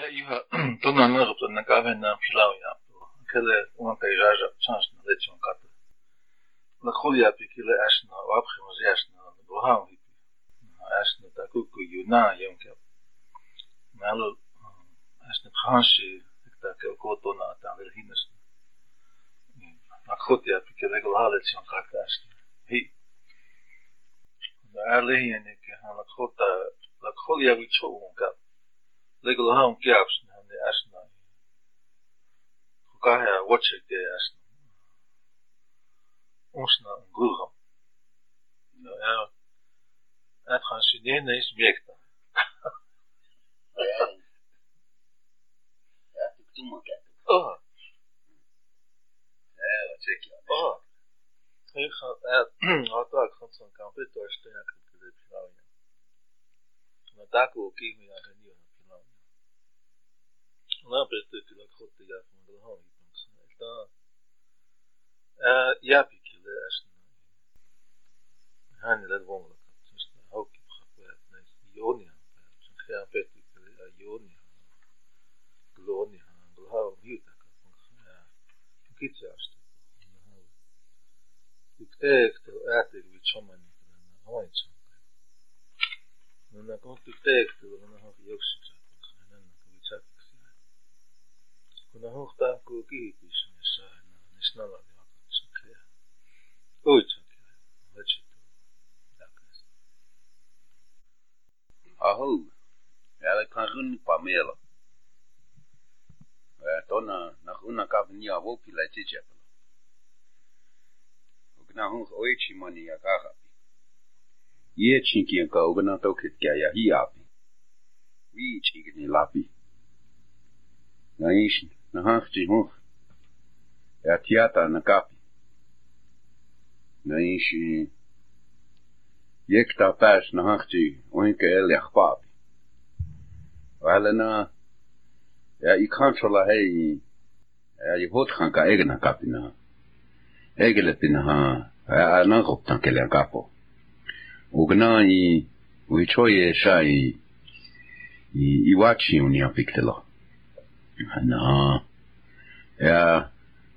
ja, je gaat toen naar op de nakaf en naar Pilau, ja. Ik heb een peisage op de chance naar dit zo'n kat. En dan gooi je op je kille eerst naar Wabge, maar ze eerst naar de Bohaan. Eerst naar Takuku, Juna, Jonkel. Maar alle, eerst naar het gansje, ik dacht ook wat doen naar het aan de Hines. Maar goed, ja, ik heb wel haal het zo'n kat eerst. Hier. En daar lig je en ik ga naar het regular home jobs and the asna kukaya watchik the eh, asna onsna guru nou ja het gaan studeren is objecten oh, ja ja ik doe maar kijken oh ja dat je oh ik ga ook van zo'n computer sterk op de nou ja maar nou, daar kun je ook niet aan она предстоятель Акхотта Яхма Драган Гипнаксана. Это Япики Лешна. Хани Ледвон Лакат. Хауки Пхапаят. Йония. Хая Петик Йония. Глония. Глава Мьюта. Китяшта. Тюктеектől átérült Samanyikra, a Hajcsankára. Ennek a tüktejéktől van a jogsi पुनः कोऽपि निष्णावादिवाक् संख्यया कोवित्सङ्ख्या रचितु अहो Alexandrun Pamela. na nach una kapni avopi la chichepelo. Ogna hun oichi mani yakahapi. Ye chinki ka ogna tokit kaya hiapi. Vi chigni lapi. niet. Oh. na hafti hof e atiata na kapi na ishi yekta pas na hafti oinke el yachpapi wala na ja i kansola hei ja i hotkan ka egna kapina egeletina ha ja na goptan kelian kapo ugna i uichoye sha i i iwachi unia piktelo نا یا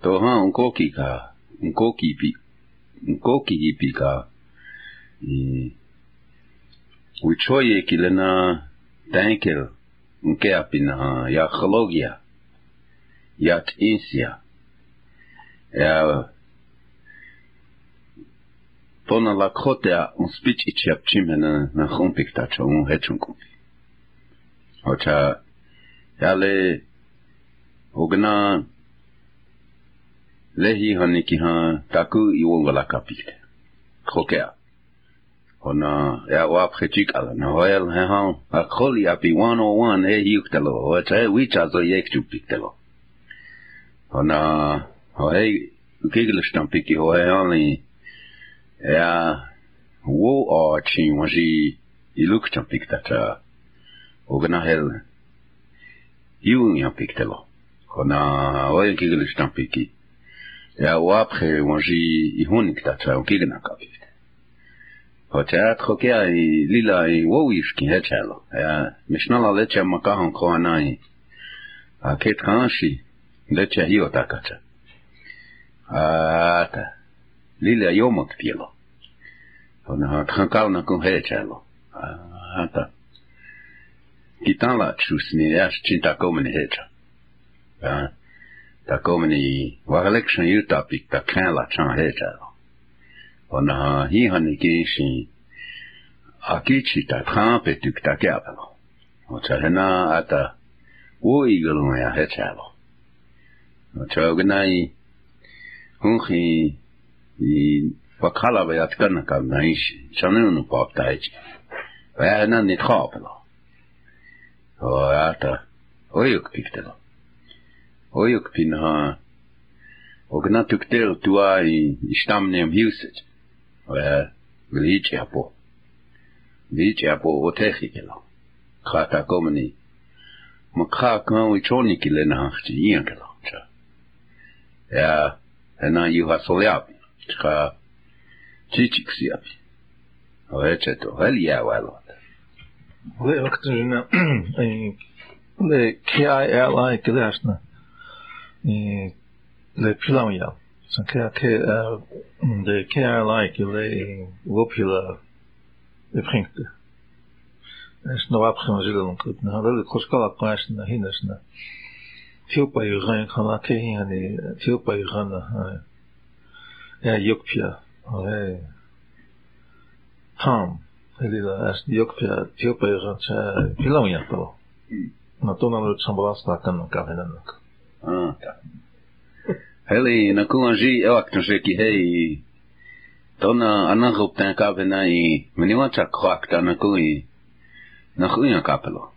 تو ہاں ان کو کی کہا ان کو کی پی ان کو کی ہی پی کہا پوچھو یہ کہ لینا ٹینکل ان کے آپ یا کھلو گیا یا ٹینسیا یا تو نہ لکھو تیا ان سپیچ اچھی اپچی میں نہ نہ خون پکتا چھو ہوں ہے چھو کو اچھا یا لے ogna lehi hane ki ha taku i wonga la kapit khokea ona ya wa prechik ala na hoel he ha a kholi api 101 he yuktelo o te wicha zo yek tu piktelo ona hoe kigel stampi ki hoe ani ya wo o chi waji i luk champik tata ogna hel Iun ya piktelo. qu'on a ouais qui le temps piqué là ou après on j'ai il honne que t'as au qui n'a qu'à فتات خوكيا ليلا وويشكي هاتشالو مشنا لا لتشا مكاهن كواناي اكيد كانشي لتشا هيو تاكاتا آتا ليلا يومك تيلو هنا تخنكالنا كون هاتشالو آتا كي تان لا تشوسني اش تشين تاكو من هاتشالو da kommen die war election utopik da kleinla chan heta on a hi han ki shi a ki chi ta trampe tu ta kaba on cha na ata wo i go lo ya heta lo on cha go na i hun hi i wa kala ba ya tkan ka na i shi cha ne no pa ta i chi ba na ni kha pa lo o ata o yu ki te lo ojuk pinha. Ognatuk tel tua i ištam nem hilset. Ve, vliče apo. Vliče apo o tehi kelo. Kha ta komni. Ma kha kha u choni kile na hachti iya kelo. Ja, ena juha soljavi. Kha čičik si api. Veče to, vel je velo. Ve, vaktorina, ve, kja je lajk, e gledaš na, le plan ya son ke ke uh, mm, de ke er like le wopula le prince es no apre on zile donc na le kroska la prince na hinas na fio pa yu ran kan la ke hin ani fio pa yu ran na ha ya yok pia ore tam ele la as yok pia fio pa yu ran cha pilon ya to na to na le chambrasta kan kan na na Ah, tá. Hele, na kuanji eu aknje hei. Tona anarop tan kavena Meni wancha kwak tan kui. Na kuya kapelo.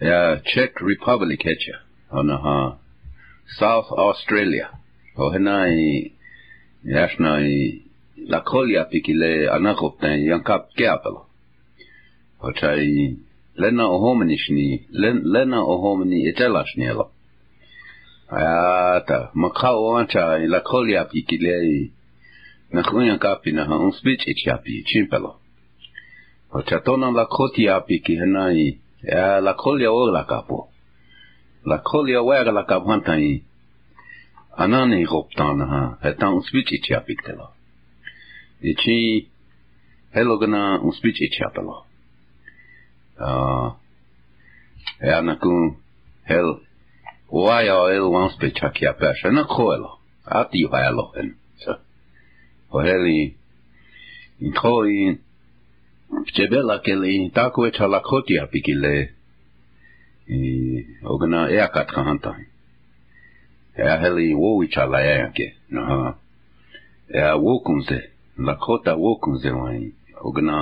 Ja, Czech Republic hecha. Ona ha. South Australia. Ohena i. Yashna i. La kolja pikile anarop tan yankap kapelo. Hočaj, lena ohomenišni, lena ohomeni etelašnjelo. ata maka wancha la koli api kilei na kunya kapi na un speech ich api chimpelo ocha tona la koti api ki hanai ya la koli o la kapo la koli o wa la kapo hanai anani roptana ha eta un speech ich api telo ichi hello gana un speech ich apelo ah ya na kun hello ويا وانس بيتشاك يا باشا انا خويلو عطي ويا لوهن وهلي خوي بتبلا كلي تاكو تشالاكوتي a بيكيلي no, ogna eakat kahanta ea heli woi chala eake naha ea wokunze lakota wokunze wai ogna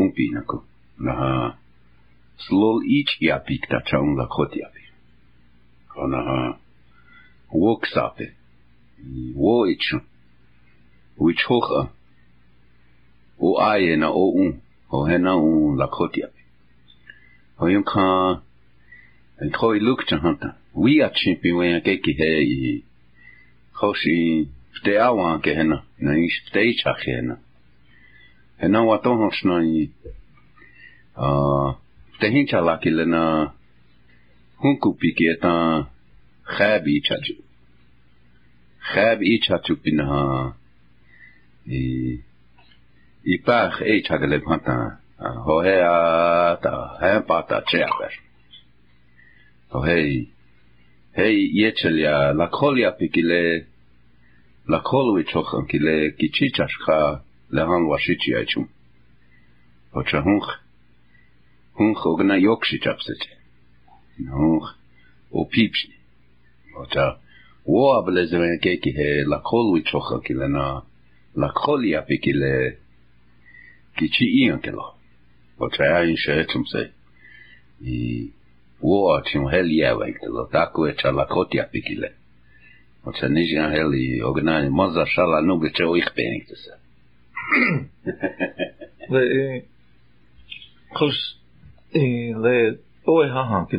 umpi nako naha slol ich yapik ta chaun um lakot yapik ana ha e. wo ksape wo ich wo ich uh, o ai e na o un ho he na un la kotia ho yon ka en troi luk cha hanta wi a chimpi wen ke ki he i ho si te awa ke he na na i te cha ke he na he na wa to ho shna i a uh, te hin cha la ki le na hunku pikieta khab i chachu khab i chachu pinha i i pach e chagle pata hohe a ta he pata che aber hohe hey yechelia la kolia pikile la kolu chokhan kile kichi chashkha lehan washichi achum hocha hunkh hunkh ogna yokshi chapsetche noh, och pipsni. Ota, wo abla zemen keki he lakol wichocha kilena, lakol yapi kile, kichi ian kelo. Ota ya in sheetum se, i wo atim hel yewe kelo, taku echa lakot yapi kile. Ota nijin heli, ognani moza shala nuge che o ichpenik tese. Ve, kosh, le, haha, haha, おいはんはん来て。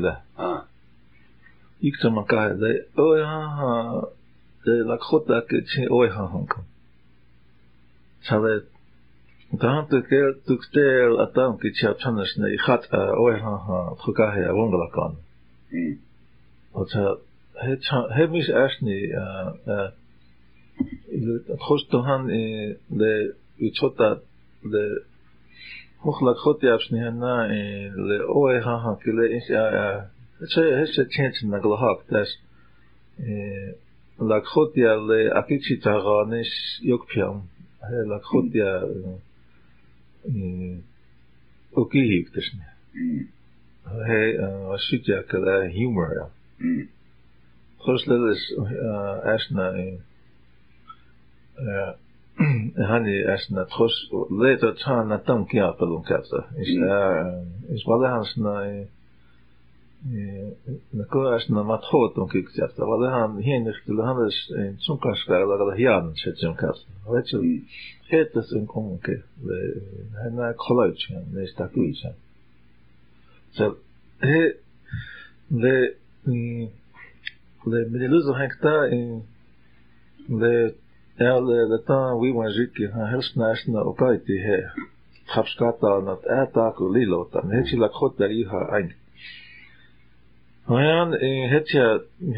いくつもかいで、おいはんはん、で、なこだけち、おいはんはんか。så det tant kel tuktel atam ki chap chan shne khat o ha ha khuka he won la kan og så he he mis ashni øh øh han det utsota det مخلق خطي أبشني هنا لأوي ها ها كلا إنش هش تشنت نقلها بتاش لك خطي لأكيد شي تغانش يكبيام لك خطي أوكيه بتشني هي أشجع كلا هيومر خرس للش أشنا hani aslında tros le to tana tam ki apalum kapsa işte isbala hansna nako aslında mathotum ki kapsa valla han hen ihtil han es zum kaskar da da yan seçim kapsa veçil hetas en komun ki ve hana kolayç ne istakuysa so he le le medelizo hankta le Eller dette viimansikki on helsinäisenä opaitti he. Hapskataan, että äätaaku lilotan. Hetsillä kohta ihan aina. Hojan hetsä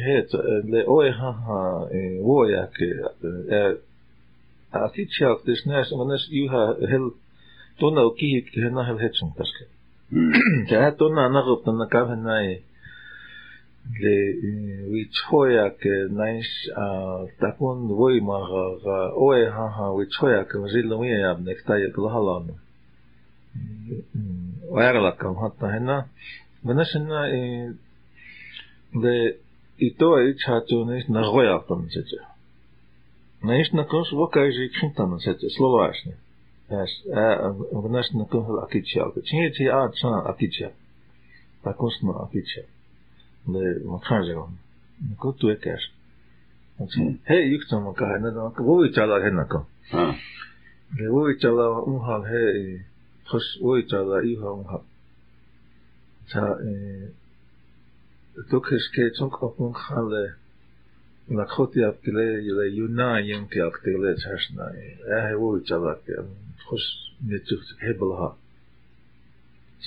het le oeha ha vuojake. Akitsiak des näis manes yhä hel tunnel kiit he nahel hetsum taske. Tää tunna nahuptan na kauhen näin. wichoyak naish takun voima ga oe ha ha wichoyak mjillu mi ya abnek tayek lahalan ويغلقهم حتى هنا بنش هنا ده إتو إيش هاتونيش نغويا там сетя. Наиш на кос вока же чин там сетя словашне. Ес, а бнаш на кос акича. Чине ти а чан акича. Такос на акича. մտքանջերոն կոտ ու եկեր հե յուքտոմ կահնա դա ովի ճալա հենակա հա դե ովի ճալա ունհալ հե խս ովի ճալա իհա ունհալ ça դոք հսկե ծոնք օփոն խալը նախոտ յապտել ելե յունա յունքի ակտել չաշնա հե ովի ճալա խս մեծուց հեբլա հա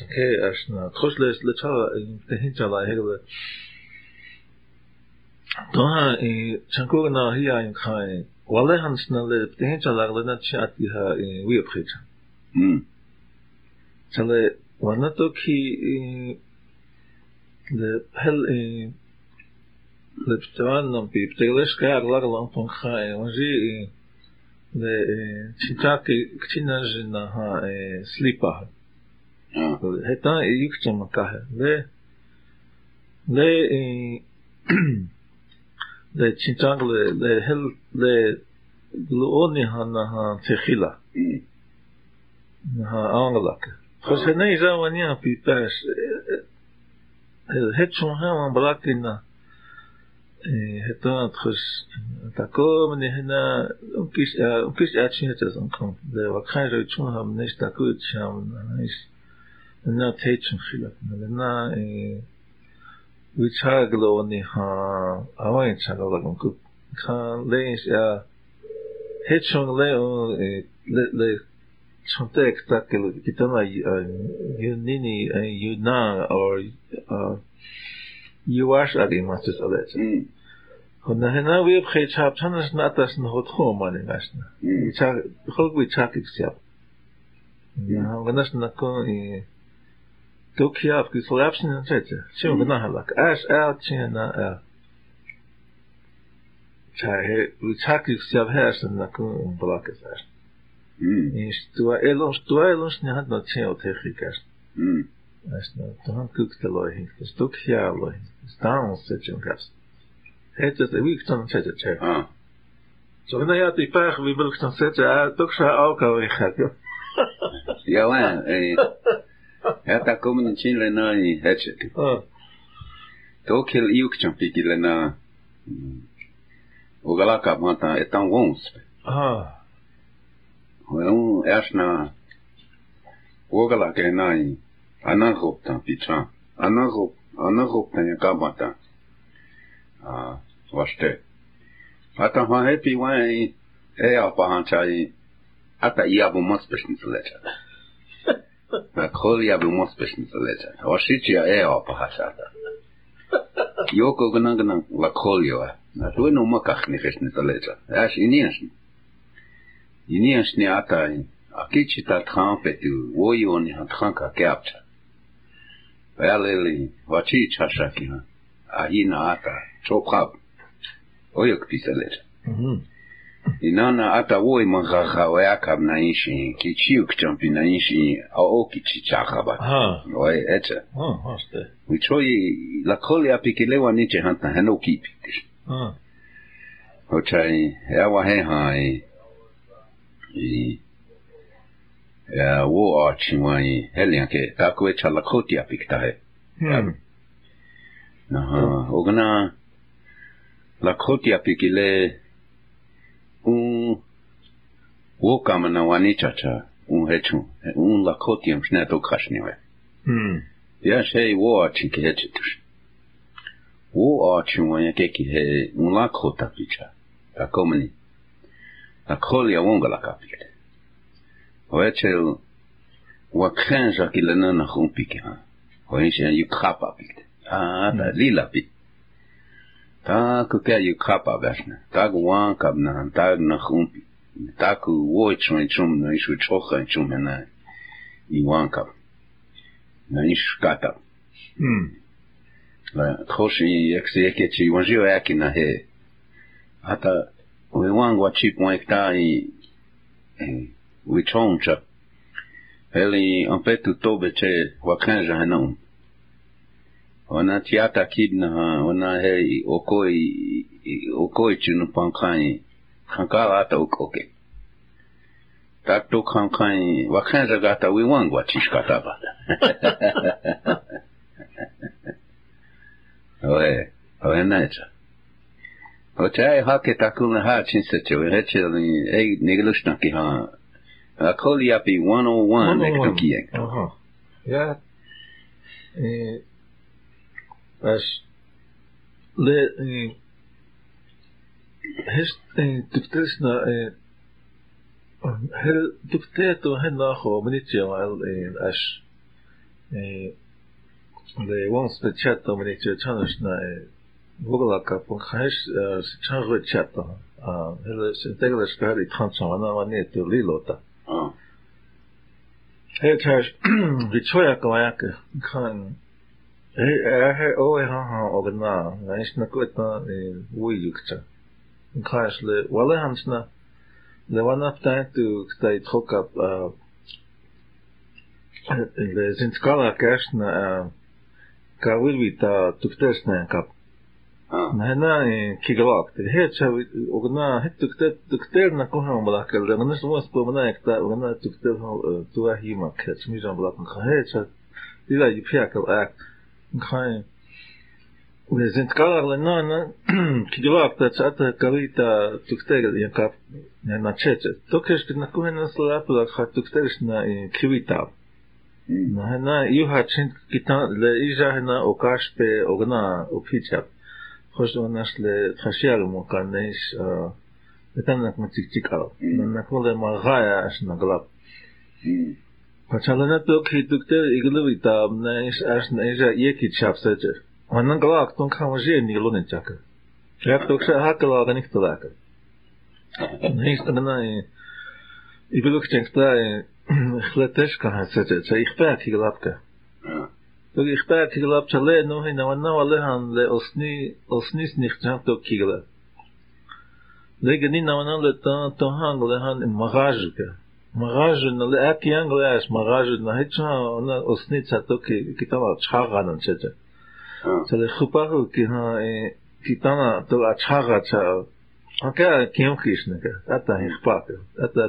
Окей, аж на трошле слечала, тегинчала хегле. Тоа и чанкур на хия ин хай. Вале ханс на ле тегинчала глена чат иха и виопхич. М. Чале вана то ки ле хел и ле птан нам пи птелеш ка аглар лан пон хай. Мажи ле читаки кчина жена ха слипа. М. het איוב של מכהל. לצ'ינצ'אנג לגלואוני de האנגלקה. de זהו אני הפיפש. het zo'n helemaal na. Het had ges, dat komen in na, om kies, om kies het is dan komt. De wat ga je zo'n helemaal dat goed на тейчен хилат на э вичаглони ха авай чаглогон ку кан лейс я хечон ле э ле чонтек так ле китана юнини э юна ор э юаш ади мачс алеч хона хена ви хечап чанас натас нот хомане гашна вичаг хог вичаг ксяп я гнаш на ко э Докья включила апсина третья. Все, гнаха лак. Аш ал чена ал. Чакрик сяв херсен на кун блака саш. Инштуа элон штуа элон шнехат на чена техрикаш. Ашна, тохан кукта лойхин. Стокья dan Стаун сечен капс. Het is een week dan zet het zeg. Ah. Zo ben je die paar wie wil ik dan zetten, toch ook alcohol in gaan. Ja, man. Hát akkor mondom, csin lenne annyi hecset. Tog iuk csak piki lenne. Oga mm, lakább mondta, et an vonsz. Olyan, elsna, oga lakább lenne Annan hoptan picsa. Annan hop, annan hoptan e ja kabata. Vaste. Ata ha hepi wai, e apahan chai. Ata iabu Akkor jääből most pesnit legyen. A sitja e a pahasata. Joko gnagnan lakoljoa. Na tuinu makach ni pesnit legyen. Äs iniasni. Iniasni atain. Akichi tatkan petu woyo ni hatkan ka keapcha. Väleli vachi chashakiha. Ahina ata. Chopab. Oyok pisalegyen. Mm-hmm. inona hata wowe mwakakha weyakhavi na inshi kichiyuki champi na inshi aoki chichakhava waye echa wichoyi lakholi apikelewa niche hanta heno kipiti ochai eawahehai wo achiwai helianke takoe chalakhoti apiktahe hmm. naha ogna lakhoti apikile wo kam na wani cha cha un hechu un la kotiem shne to khashniwe hm ya ja shei wo achi ke hechu tush wo achi wo ya ke ki he un la kota picha ta komni ta kholi a wonga la kapile o echel wa khanja ki lana na khum pike ha o ishe yu khapa pite a na hmm. lila pite Tak, kaj je kapa vesna, tak wanka na, tak na humpi. takou woy chwen choum nou ish wichokha choum hena i wankal nou ish kata hmm. la, koushi ekse yeke chi wanji yo aki na he ata wih wang wachip wank ta wichon e, chak heli anpetu tobe che wakrenja hena wana tiyata kidna wana he okoy okoy chou nou pankanyi hankaat ook oke. Tatto kankan wakan zagata we wangwa tishkata bata. Oe, oe naitsa. Ota ai hake na ha chinsacho, reche ni ei negelushna ki ha. Akoli api 101 ek ek. Aha. Eh. Bas le دكتورتنا هل دكتاتو هنا خو منيتشي على اش لي وانس بتشاتو منيتشي تشانشنا بغلا كابون خاش تشانغو تشاتو هل سنتغلا شكاري تخانشا وانا وانيتو ليلوتا هي تاش بتشويا كواياك كان هي هي اوه ها ها اوغنا نايش نكوتا ويجكتا Uh, Clash uh, le wale hansna le wana ptantu ktai trokap le zinskala kashna kavilvi ta tuktesna kap هنا كيغلاك هيت وغنا هيت تكتر تكتر نكون ملاك لغنا شو مس بمنا يكتا وغنا تكتر تواهي ما كتش ميجان بلاك هيت لا يبيعك الأك خاين Zinu, kādā lai nā, nā, kādā lāk tāds atā, kā vītā ja kā, ja nā čeče, tūkšēš, kad nā kūvē nās lai apēlāk, kā tūkstēgā, nā kīvītā. Nā, nā, jūhā činti, kā tā, lai īžā, nā, o kāšpē, o gnā, o kīčā. Und dann gelagt, dann kam er sehr in die Lunge tschakke. Ich hab doch gesagt, hat er lagen nicht zu lecker. Und dann ist er dann, ich will auch denken, da, ich lege Teschka, ich sage, ich sage, ich bin ein Kigelabke. Ja. Ich sage, ich bin ein Kigelabke, le, no, hin, aber no, alle han, ni, os ni, Le, gen, in, le, to, to han, na, le, ek, jang, le, na, hitsch, na, os ni, zah, toki, kitama, tschach, צריך חופה כי טיטנה תולעת שחרת שער. אוקיי, קיום חישנקה, אתה אכפת, אתה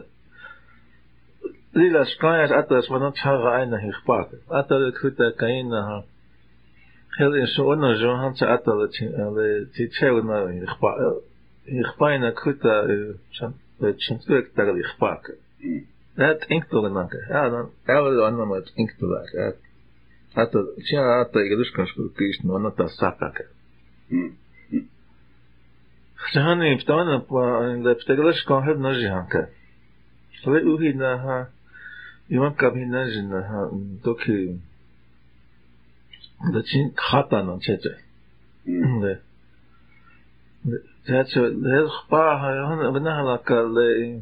lilas kajas atas manat het aina hirpak. Atalet huta kaina hel in so ona jo han sa atalet ale ti dat na kuta chan Dat inktole manke. Ja, dan met inktole. A to csinálta egy Ruskanskor Krisztina, annak a szakáket. Hmm. Tehát nem, tehát nem, de te Ruskan, hát nagy zsihánk el. Ale uhy na ha i mam kabinę, że na ha to ki da ci na cze. Ne. Ne. Ja cze, ne, pa ha, ja na na kale.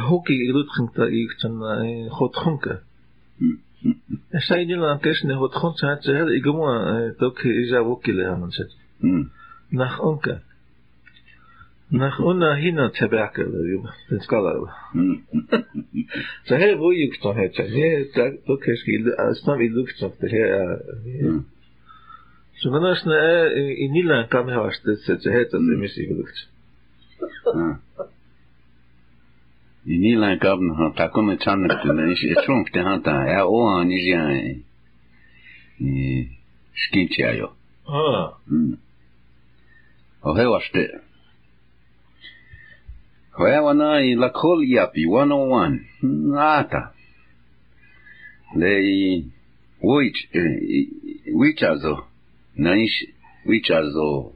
hoki ilutkhanta iktan khotkhunka sai ni lan kesne khotkhun sa tsel igma tok ija wokile hanan set nach unka nach unna hina tabaka yuba skala så här var ju ktan här det är då kanske det snabb i luktan det här så när nästan i nilan kan här ställs det heter det missigt lukt ini la kabn ha takum chan ne chung te han ta ya o an ni ja ni skin cha ah o he wa shte ho wana i la kol ya 101 Nata. Lei i which which azo naish which azo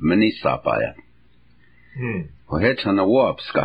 meni sapaya hmm ho he chana wapska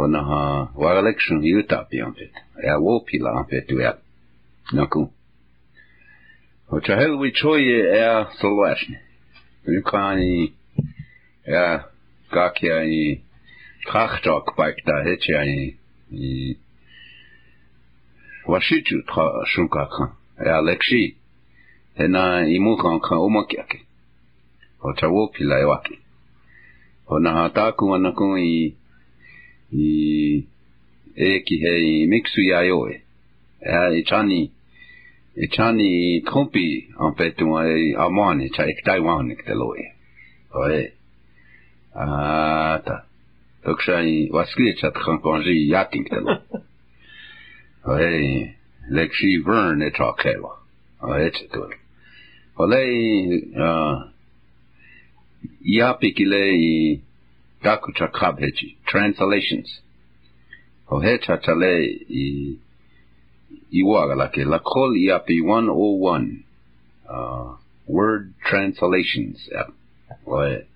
o na ha war election yuta pi on pet e a wo pi la pe tu ya na ku o cha hel wi choi e a so lasne u kani e a ga ki a ni krachtok baik da het ya ni i wa shi tu tra shu ka kan e a lekshi e na i mu kan kan o mo ki ake o cha wo pi la e wa ki o na ha ta ku wa na ku i e ki he mik su ya yo e. E, e chani, e chani kumpi anpetu an, e amwani e chan ek Taiwan e ktelo e. O e, ata, tok chan yi waskri e chan kampanji yak e ktelo. O e, lek chi vrn e chan kewa. O e chan toun. O le, le, yapi ki le, e, Dakucha Kabheji, translations. Ohecha Chale Iwagalake, Lakol Iapi 101, uh, word translations. Ochale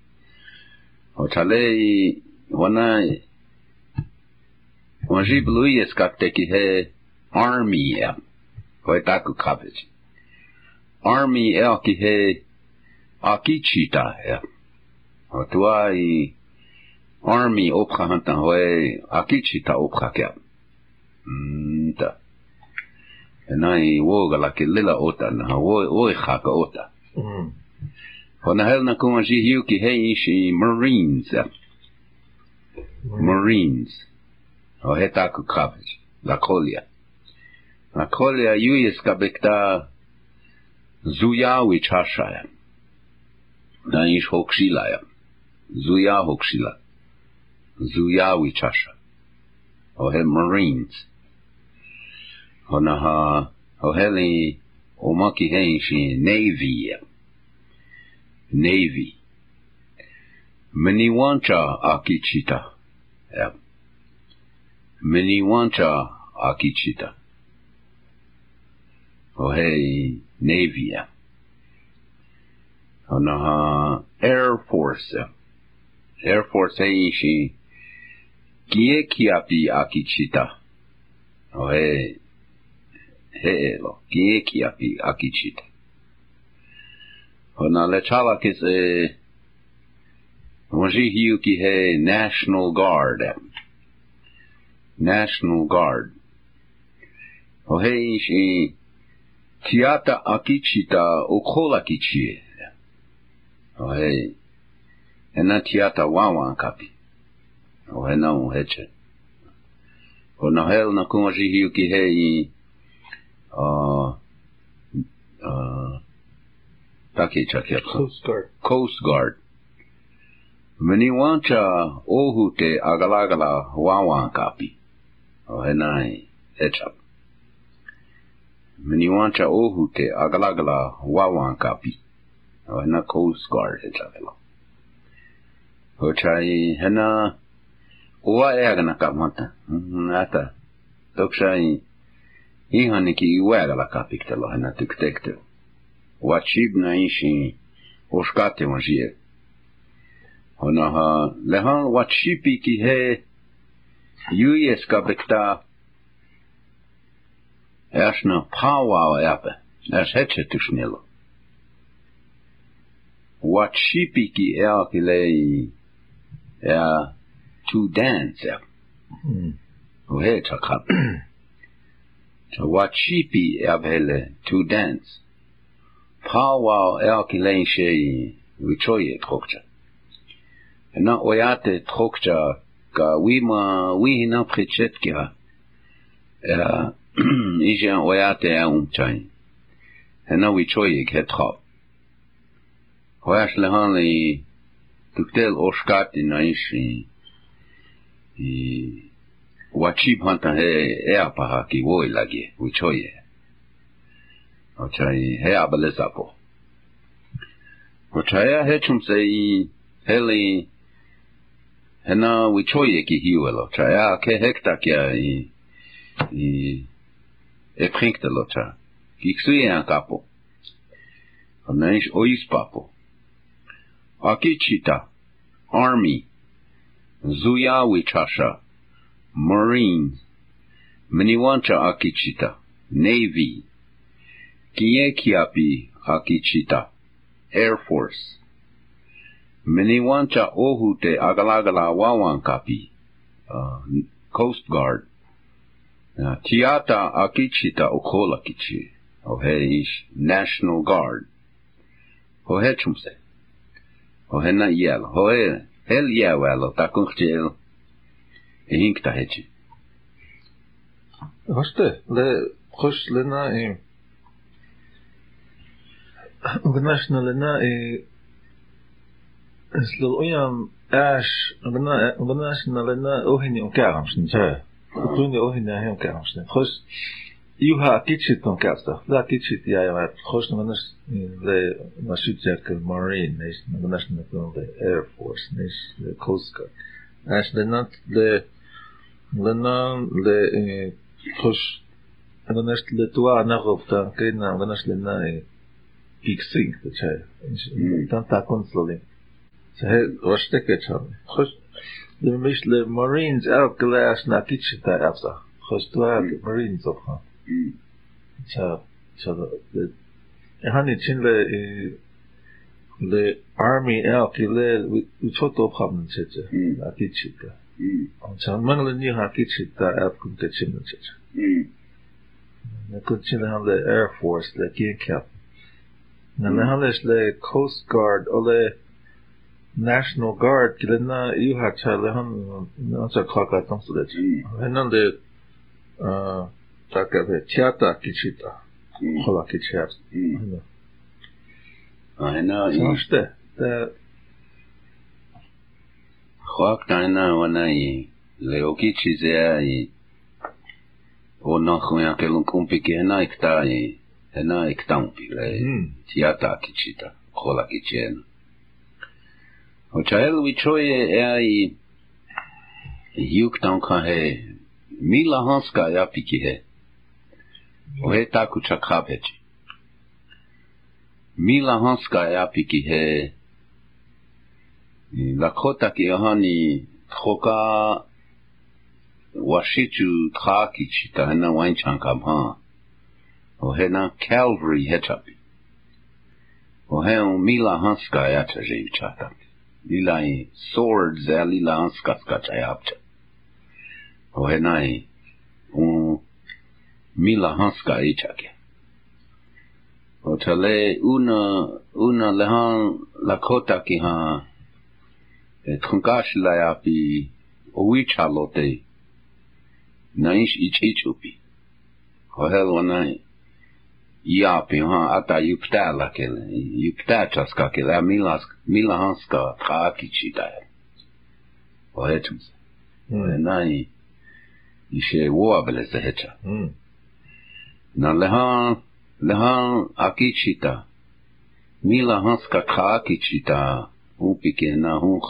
Wana Wajibluis Kakteki He Army L. Oetaku Kabheji. Army L Kihe Akichita L. tuai. i army opgehanten hoi akichita opgakya. Nta. Nai woga laki lila ota na woi haka ota. Hona hel na kuma ji yuki hei ishi marines. Marines. O hetaku kabej. La kolia. La kolia yuyis kabekta zuyawi chashaya. Na ish hokshilaya. Zuya hokshilaya. chasha. Ohe Marines, Honaha, Oheli Omakihenshin, Navy, Navy, Miniwancha Akichita, Miniwancha Akichita, Ohe Navy, Honaha Air Force, Air Force Heishi, kie kia pi Kiekiapi akichita. Oe. pi aki chita. Hona le chala kis e... Wanji hiu ki he National Guard. National Guard. O he ishi... Tiata akichita okola kichie. O he... Ena tiata wawa kapi. Ove não heche. Ko no hel na kuma jihiu ki he i a a taki Coast Guard. Coast Guard. Meni wancha ohu te agalagala wawa kapi. Ove nai hechap. Meni wancha ohu te agalagala wawa kapi. O hena Coast Guard hechapelo. Ho chai hena uaeagnakaamata mm, nata tokshai ihaniki uaegalakapiktelohena tyktektö uachibna ishi oshkate onjie honaha lehan uachipi ki he yuieskapekta äsna pauaa äpä äs hetsetysnilo uachipiki eakilei ja to dance hmm. oh to watch sheepy avele uh, to dance powwow elkilenshe witroye e trokcha na oyate trokcha ka wima wihina prichetkia ije oyate aumchai na witroye um ketra hoyashlehani tuktel oshkati naishi i wa chi phanta he e a pa ki wo i lagi u choye o chai he a bale sapo o chai a heli hena u ki hi welo chai ke hekta kia e prinkte lo cha ki ksui e a kapo o nais o is papo a ki chita army Zuyawichasha, Marine, Mniwancha Akichita, Navy, Kiekiapi Akichita, Air Force, Mniwancha Ohute Agalagala Wawankapi, uh, Coast Guard, uh, Tiata Akichita Okolakichi, Ohe National Guard, Ohe Chumse, Ohe Nayel, El Jawel, tá curtindo. Hink tá heti. Hoste, le, hosh lena, e... Ugnashna lena, e... Slul uyam, ash, ugnashna lena, ohini ukaram, shnitza. Utuni ohini ahim ukaram, shnitza. Hosh, ju ha tichit no kästä. Da tichit ja ja host no nas de masitjak marine is no nas no the air force is the coast guard. As the not the the no the host no nas le tua na rovta kena no nas le na kiksing the chai. Tam ta konsolin. Så här var stäcket så. Host the marines outglass na tichit da afsa. Host the marines of. 자, mm. 저, hani chin le uh, le army el ki le u choto phamn che che mm. a ki chita am mm. chan man le ni ha ki chita ap kun te chin che che ne kun chin le han le air force le ki cap na le han le coast guard o le national guard ki le na u ha cha le han na cha kha ka tam su le chi han le uh taká takave čata kičita. Mm. Hava kičer. Mm. Aina. Aina. Se on işte. Te... Hak tayna vanai. Leokichi zeai. O nahu ya kelun kumpi ki hena iktai. Hena umpi, le. chola Tiata je Hola čo je chael wichoye eai. Yuk tanka he. Mila hanska ja piki he. वह ताकु चखा भेजी mila hanska e apiki he lakota ki ahani tchoka washichu tchaki ta hena wainchan kam ha o hena Calvary hetapi o he un mila hanska e lila i swords e lila hanska ska chayapcha o hena i un mila hanska aici che. Otale una una lehan la kota ki ha et khunkash la ya pi owi chalote naish ich ich upi. Kohel wanai ia pi ha ata yupta la ke yupta chaska ke la mila mila hanska tra ki chita. Oetums. Mm. Nai ishe wo abele zehecha. Mm. na leha, leha akičita. Mila hanska ka akičita. Upike na hunch.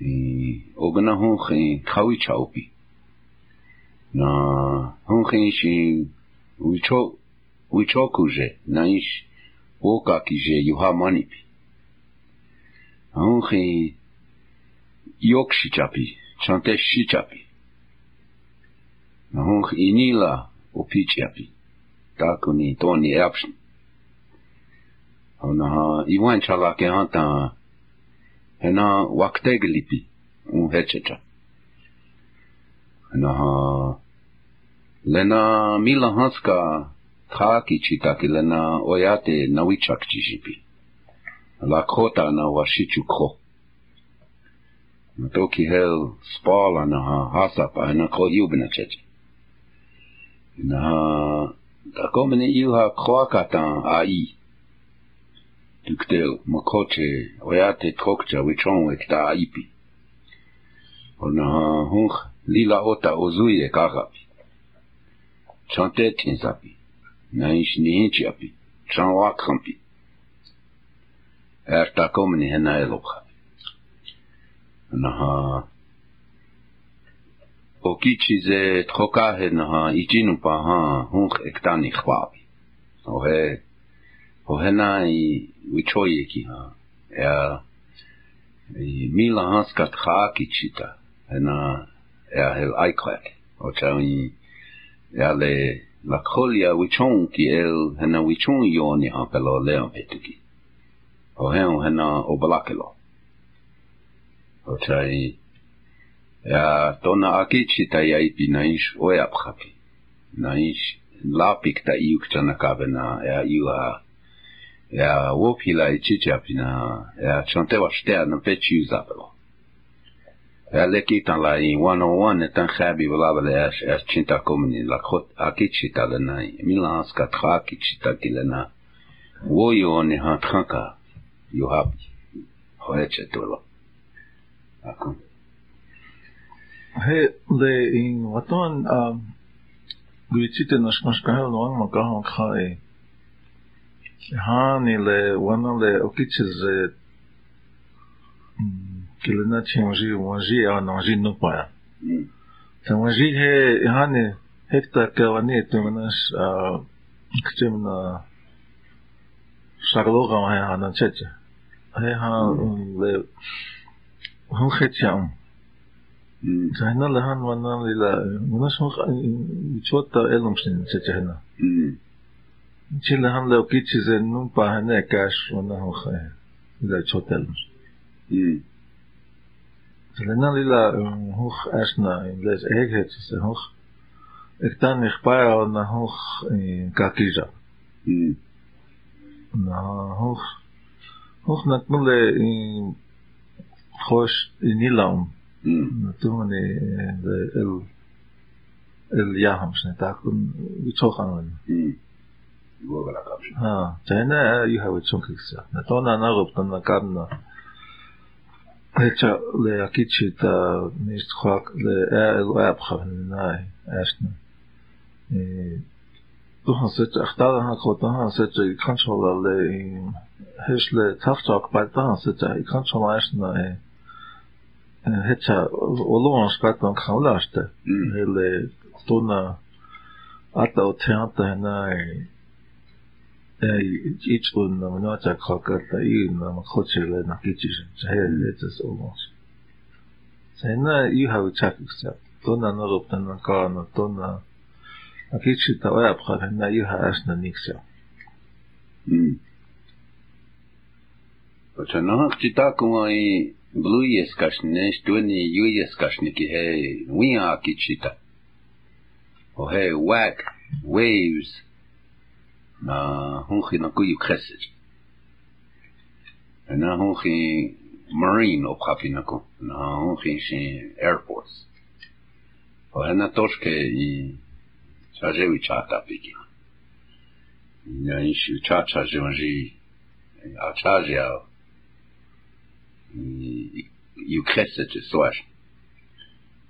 I ogna hunch i kawicha upi. Na hunk inš i ucho, ucho Na inš woka kiže juha manipi. Hunch i yokšičapi. Čante šičapi. Na hunch inila. Na hunch inila. u pić api. Tako ni to ni apšni. Ona ha i wan chala ke hanta hena wakte glipi u hecheta. Ona ha lena mila haska khaki chita ke lena oyate nawichak chijipi. La kota na washichu kho. Toki hel spala na hasa pa na ko yubna cheche. 那大哥们有哈夸卡当阿姨，就给到莫考车，我也得托个车为窗外给他阿姨比。我那红里拉奥达奥苏耶卡卡比，长得挺傻逼，那伊是年纪阿比，长瓦坎比，而大哥们还那一路哈，那哈。o kichi ze trokahe na ha ichinu pa ha hunk ektani khwabi. O he, o he na i uchoye ki ha. Ea, i mi la haska tcha kichi ta. He na, ea hel aikwek. O cha i, ea le, la kholia uchon ki el, he na uchon i oni ha pelo leo vetuki. O he, o he na, o balakelo. O cha i, ja tona akichi ta yaipi naish oyapkhapi naish lapik ta yuk chana kavena ya yua ya wopi la ichichi apina ya chante wa shtea na pechi yuzabalo ya leki tan la yin one on one etan khabi wala wala ya as chinta komini la khot akichi ta lena yin mila anska tra akichi ta gilena wo yu oni han tranka yuhapi hoeche tolo akum le in watan um ähm, gwi chite na shma shkahel no ma ka ha e. khai ha ni e le wana le okiche ze hmm, ki le na chen ji wa ji a na ji no pa ya ta wa ji he e ha ni hekta ka wa ni te wa nas a kchem na shaglo ga ha na cheche ha le ho khe cham تهنا لهان وانا للا مناش مخ يتشوت تر إلهم شنين تتهنا نتشي لهان لو كيتشي زين نوم با هنا كاش وانا مخ إلا يتشوت إلهم شنين تهنا للا هوخ أشنا إلاز إيه هيتش سي هوخ إكتان إخبار وانا هوخ كاكيجا نا هوخ هوخ نتمولي خوش نيلاهم დონე ელ ელ იაჰამშნე დაკუნ ვიცოხანონ ა დენა იუ ჰევ ა ჩონკიქსა და დონა ნაღობ დონა კარნა ეჩა ლე აკიჩი და ნის ხვაკ ლე ელ აფხავნ ნაი ასნა ე ოხასე ახტალა ნა ხოთა ასე ჯი კონტროლა ლე ჰეშლე თავწოკ ბატა ასე ჯი კონტროლა ასნა ე хэца олоонс патон хаулаште эле тона атал театрнай эй ичлун но ната краката и на хочеле на кичис зэйл эцэс олоонс сэна ю хав чак хэца тона нороптан на кана тона а кичи тава апхана ю хаш на никса м Ачана хчита кумай blue yeskashne shtuni yu yeskashne ki he wiya kichita. O he whack waves na hunchi na kuyu khesid. Na hunchi marine op kapinako na hunchi shin air force. O na toshke i chajewi chata piki. Na ishi cha chajewi a chajewi Euclid's sort.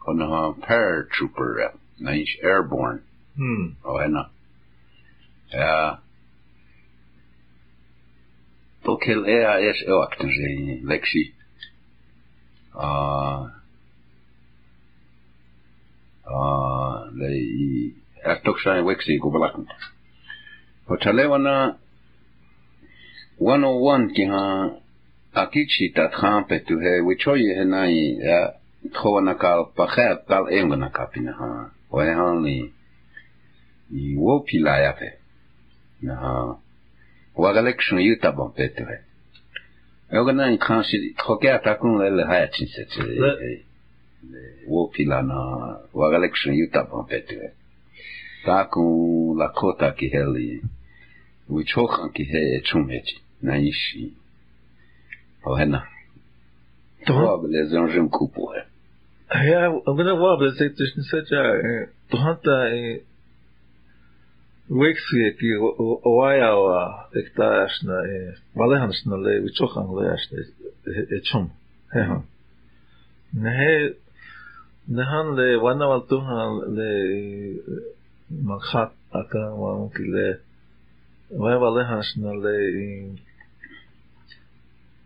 Kun ha paratrooper, uh, nice airborne. Hmm. Uh, uh, oh, I Yeah. Uh, kill är es ökten sig lexi. Ah. Ah, det i Ertoxan lexi go blacken. Och talewana 101 ki ha akichi ta txan bon petu e bon he, wichoyi he nanyi, ya txowana kalp, pa xe atkal engana kapi nahan, wahan li, wopila yape, nahan, wagalek shun yuta ban petu he. E wak nanyi khan si, txoke ya takoun lele hayat chinset se, wopila na, wagalek shun yuta ban petu he. Takoun lakota ki heli, wichokan ki he, e chumheci, nan ishi, Bueno, Robles é um Janku, porra. É, o grande Robles, aí tu sente a. Tu ranta e. Wexi aqui, o Aya, o que tá achando, é. Valerans na lei, o Chokan, o Leash, é Chum. É, hum. Né, نهان ل وانا والتوها ل مخات أكان وانك ل وين والله هنشنا ل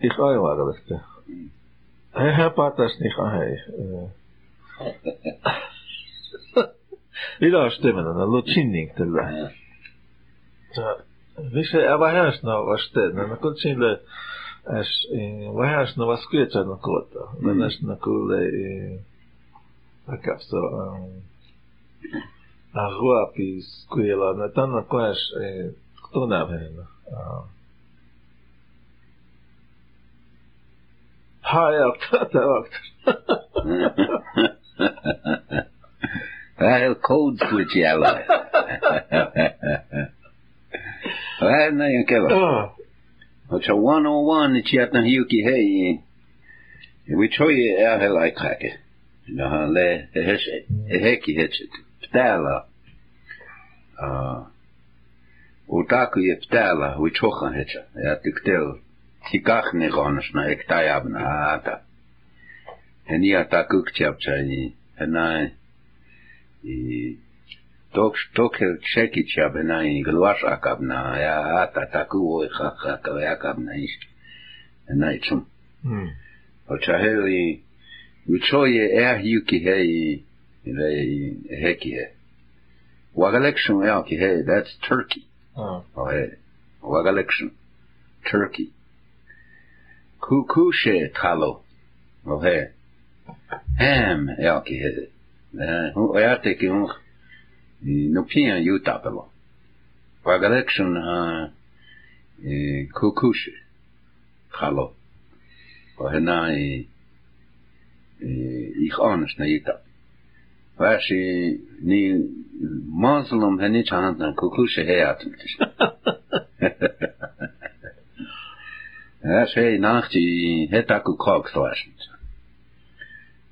Ich ajánlagatta. Herpártásnék, a hely. Világos tömenen, a csinnénk tőle. Više, a vajásna a stedna, na kod csinle, és vajásna a szkülcsárna kóta, de nesna kóle, a kapszó, a ruapi szküljela, na tanna kóes, kónám helyna. higher better اكتر راح الكود سويتش نه اینکه ينكبر وش 101 تشيتن هيوكي هي ويتشوي اهل لايكاك لها لا هش ها هش بتالا وتاكو ها ويتشوخا هش يا تكتل тиках негоншна эктаябна ата. Эни атакук чапчани, эна и ток ток шеки чаб и глваш акабна, я ата таку ой ха ха кавя кабна иш. Эна и чум. Очахели учое эх юки хей или хеки хей. Wagalection, yeah, okay, hey, that's Turkey. Oh. oh hey. Wagalection, Turkey. Kukushe talo. Och här. Hem elke hede. Och jag tycker hon no pien jutapelo. Vagalektion kukushe talo. Och i ich na jutap. Vashi ni Muslim kukushe Эшэй нахти хэтаку крок слэшнт.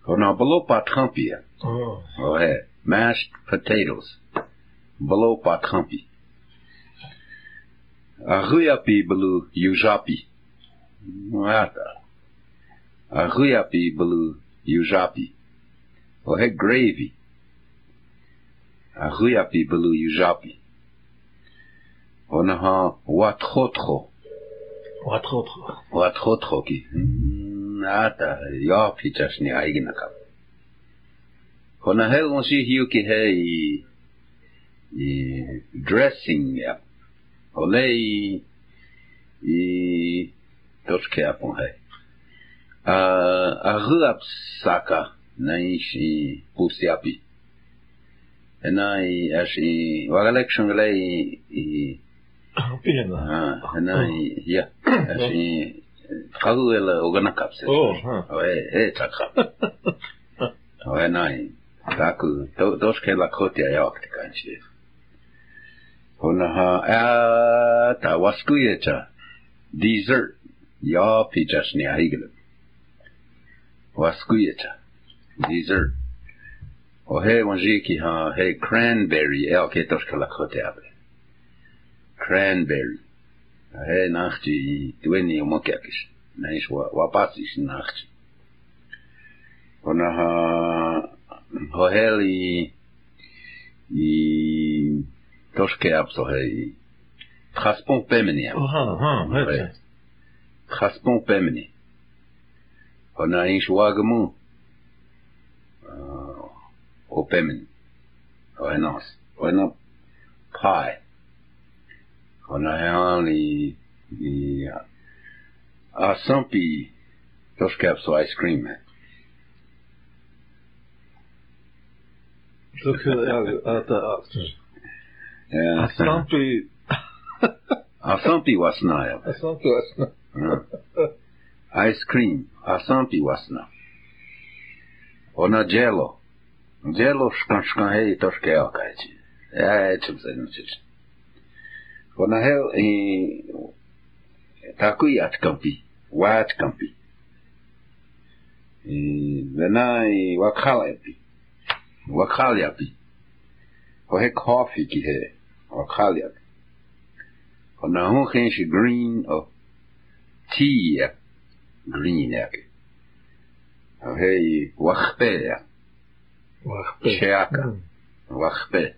Кона было по трампе. Ое, mashed potatoes. Было по трампе. Агуяпи было южапи. Ата. Агуяпи было южапи. Ое gravy. Агуяпи было южапи. Онаха ватхотхо. Отротро. Отротроки. Ата, япичаш не айгинакав. Хона хелон си хиуки хей и dressing up. Оле и и точке апон хей. А агап сака наиши пусяпи. Ena i ashi wagalek shungale i Opinionen? lah. a Nej, ja. a s s i ni, kagu ela ogana kapse. Oh, ha. É, é, taka. Não é nai. t a k u dos que ela kote a yak te kanchi. Hona ha, e a ta wasku ye cha. Dessert. Ya pi chas ni ahigla. Wasku ye cha. Dessert. O he wanji ki ha, he cranberry el ke dos que ela kote abre. Cranberry. He nachti tweni omokiakish. Naish wa wapatish nachti. Onaha hoheli i toshke apso hei. Traspon pemeni. Oh, ha, ha, Traspon pemeni. Ona ish wagmu. Ah, o pemeni. O enos. O eno pie. onnan i, i a Sampi troszkę so ice cream. A Sampi... A Sampi wasnaja. A Sampi wasna. Ice cream. A Sampi wasna. Ona jello. Jello szkan szkan hej troszkę okajci. Ja, czym zajmę się. na taku Van a heel eh, takuyat kampi, waat kampi. Daarna eh, eh, wakhalapi, wakhalyapi. Ho hek hofi ki he, wakhalyapi. Van na hon geen green of tea green heb. Ho hei wakhpe Wakhpe. Shaka. Wakhpe.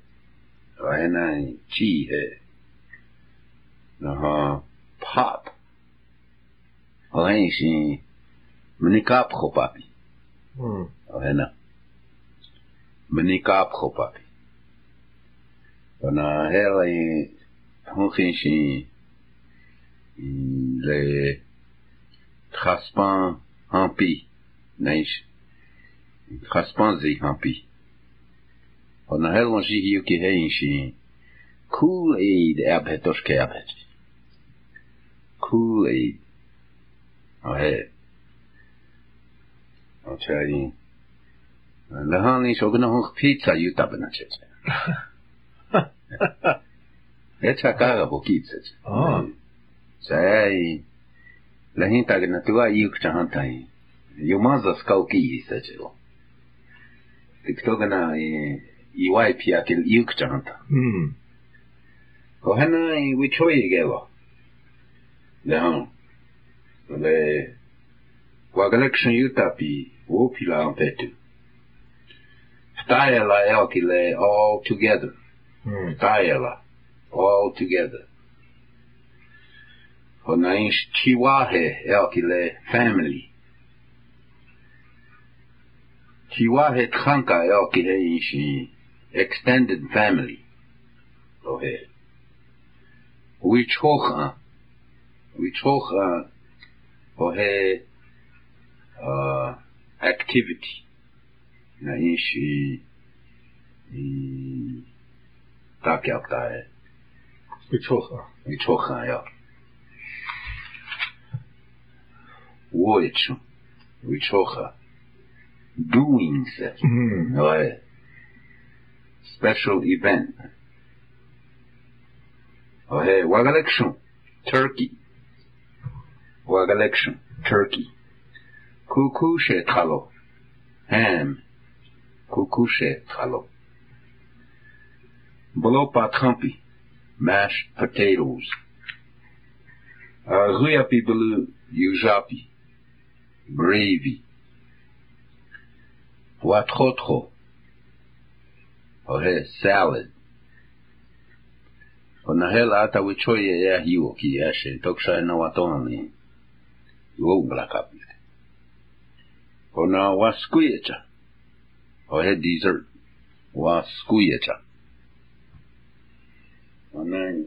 Hmm. Wa hena chi he. 然后 uh, pop，orang isi menikap khopapi，嗯，ana hmm. menikap khopapi，ana heri honkin si le traspan hampi naish traspan zi hampi ona hel on ji hiu ki hein si kul eid erbetosh ke erbetosh Kool-Aid. はい。チャイリン。然后你食の方、ピッツァ言うたぶなっちゃう。やつはかがぼきいつやつ。ああ。さやい。らひんたけなとは言うくちゃはんたい。よまずは使うきいいさちよ。で、くとがな、え、いわいぴやける言うくちゃはんた。うん。おはない、うちょいげわ。Now, le wagalekšan utapi wopila ampetu. Taela elkile all together. Hmm. Taela all together. Honainsh chiwahe elkile family. Chiwahe tchanka elkile inshi extended family. Ohe. Which hocha. Vitocha uh, for her uh, activity naishi takyaptae. Eh? Vitocha. Vitocha, yeah. Воечу, Вичоха, doing that, mm. special event. Oh, hey, Wagalekshun, Turkey. Wag election, turkey. Kukushe tralo, ham. Kukushe tralo. Blopa trumpi, mashed potatoes. Ruyapi blue, ujapi, gravy. Watrotro, or salad. Onahela ata wichoye ya hiwo kiyashe, toksha na watonani. Google kapite. Ona dessert. Ohe desert. Waskuyecha. Ona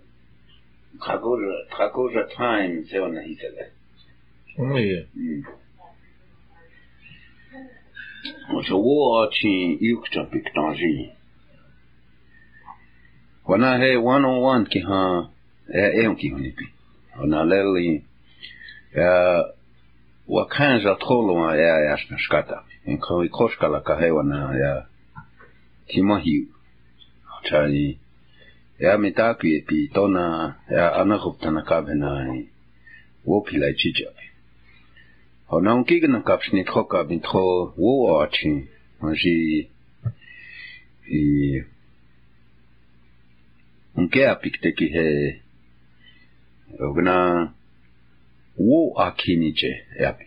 Trakosha, Trakosha time se ona hitele. Oje. Oče uoči yukča piktanži. Ona he one on one ki ha e e on ki honipi. Ona leli uh, wakaanza tholua ya yasnaskata enkoi koskalaka hewana ya timohiu chani ya mitakui pi tona ya anahuptana kabena wopilai chijapi honong kigna kapsni thoka bintho wo achi manji i unke apik teki he ogna wo akinice yapi.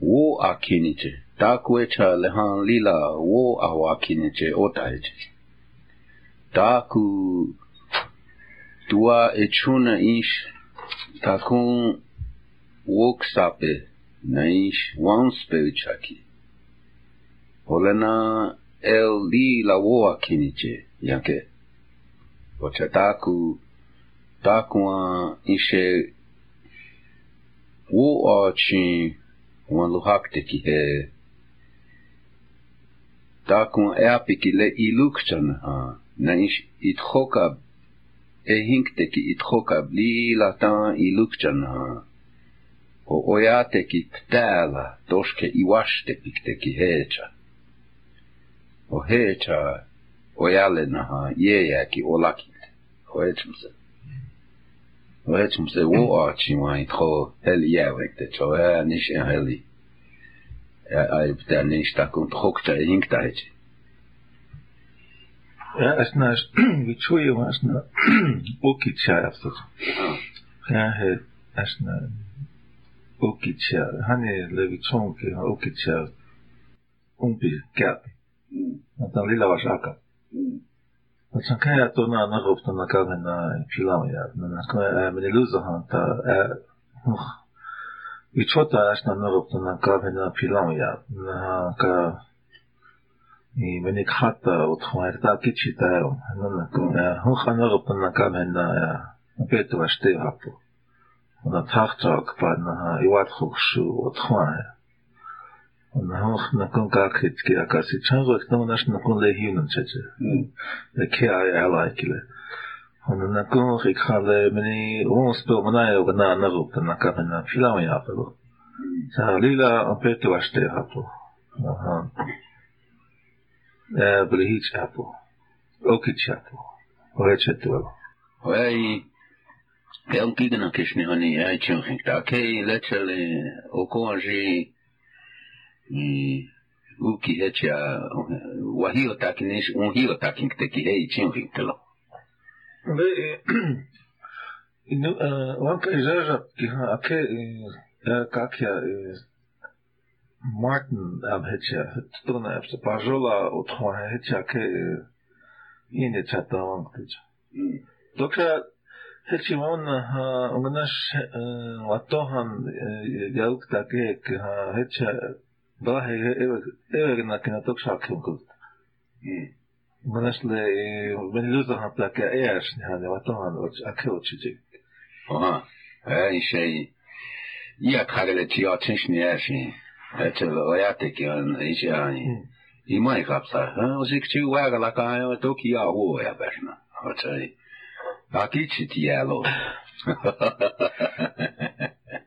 Wo akinice. Takwe cha lehan lila wo awakinice otaeche. Taku tua echuna ish takun woksape na ish wanspe uchaki. Olena el lila wo akinice yanke. Ochataku takwa ishe u oči manuhakteki he takun eapiki le ilukchan ha na ish itkhoka ehinkteki itkhoka lila ta ilukchan ha o oyateki tela toshke iwashte pikteki hecha o hecha oyalena ha yeyaki olaki hoetsmse وهيك مسوي شي ما يدخل هليا وقت تو نيش هلي اي بتاع نيش تاكون تخوك تا هينك تا هيك Ja, als nou is, wie twee was nou ook iets jaar Ja, als nou ook iets jaar. Hanne leeft zo'n keer ook iets jaar. Onpie, kerk. Want dan lila was akka. Mm. Csak helyett volna a nagyobbtonnak a menna filamját, mert akkor elmenni lúzahanta, így csota esne a nagyobbtonnak a menna a filamját, mert akkor így menik hatta otthon, ért a kicsit el, mert akkor hoha nagyobbtonnak a menna a pétu a stéhapu, mert a tahtrak, mert a jó adhoksú otthon, Nach na kon kakrit ki akasi chanzo, ek tamo nash na kon lehiunan chache. Ya ki ay alay kile. Ano na kon ik khale meni un spil manay o gana anagup ta nakame na fila man yapelo. Sa lila apete vashte hapo. Aha. Ya bile hich hapo. Oki chapo. Oye chetu alo. Oye yi. Ya un kigana kishmi hani ay chanchik ta. Ke lechale okonji... うきへちゃ、わひをたきにし、うんひをたきんくてきへいちんひてろ。で、ну, лампа из ажа, аке, как я, Мартин абхеча, тона абса пажола утхуа хеча, аке, ине чата вангтыча. Только, хечи вон, угнаш, латохан, ялк такек, хеча, Ewernak in het ook zakken komt. Мен יש לי, мен לא זוכר פלקה אש, אני מתאמן, הקרות שלי. אה, אין שי, יא קהל תיאט שני אשי, את לא יעתק אין אישי אני. אם אני קפסה, אז יקצו וגע לקה, תוקי יא הוא יא בשנה. אבל צריך, הקיצי תהיה לו.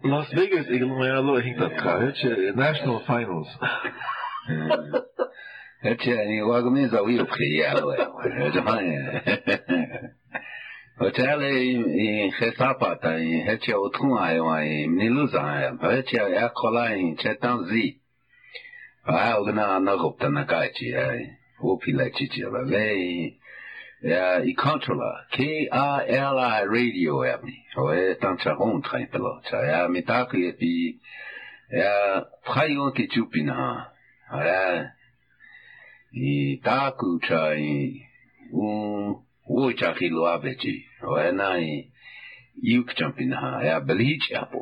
Las Vegas igazolójáról hirdetká, hogy National Finals. Hecha ni wagomiza wiopke yawe. Jamani. Hotele in Hesapata in Hecha Otkuma in Niluza. ugye Yakola in Chetanzi. Aogna Nagopta Nakachi. a Vei. uh, Ikontrola, K-I-L-I Radio, ja, mi, oh, eh, so, e, tan tra hon, tra in pelo, tra, ja, mi tak, e, pi, ja, tra yon ke tupin, ha, ja, i tak, u tra, i, u, u, tra, ki lo ave, ti, o, e, na, i, yuk tupin, ha, ja, beli, ti, apu,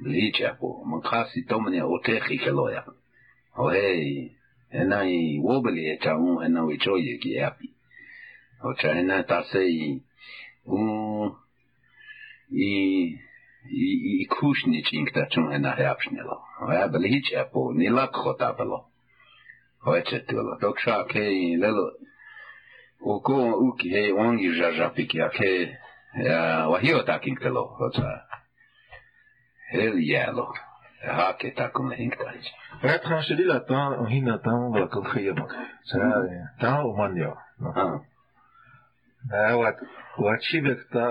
beli, ti, apu, man, kasi, to, mene, o, te, ki, ke lo, ja, o, e, e, na, i, u, beli, e, tra, u, e, na, u, e, tro, ye, ki, e, api, očajná i u i i, i kušničink ta čun je nahrapšnjelo. Oja bliče po, ni lakho ta bilo. Hoće tilo. Dok ša ke i lelo uko uki he ongi žažapik ja ke ja wahio takin telo hoca. Hel jelo. Hake tako me hinktač. Rep hašedila ta hinna mhm. ta ungla kod hijebak. Sada je ta umandio. No. Aha. вот. Guachibektā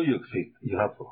uyukfik yapu.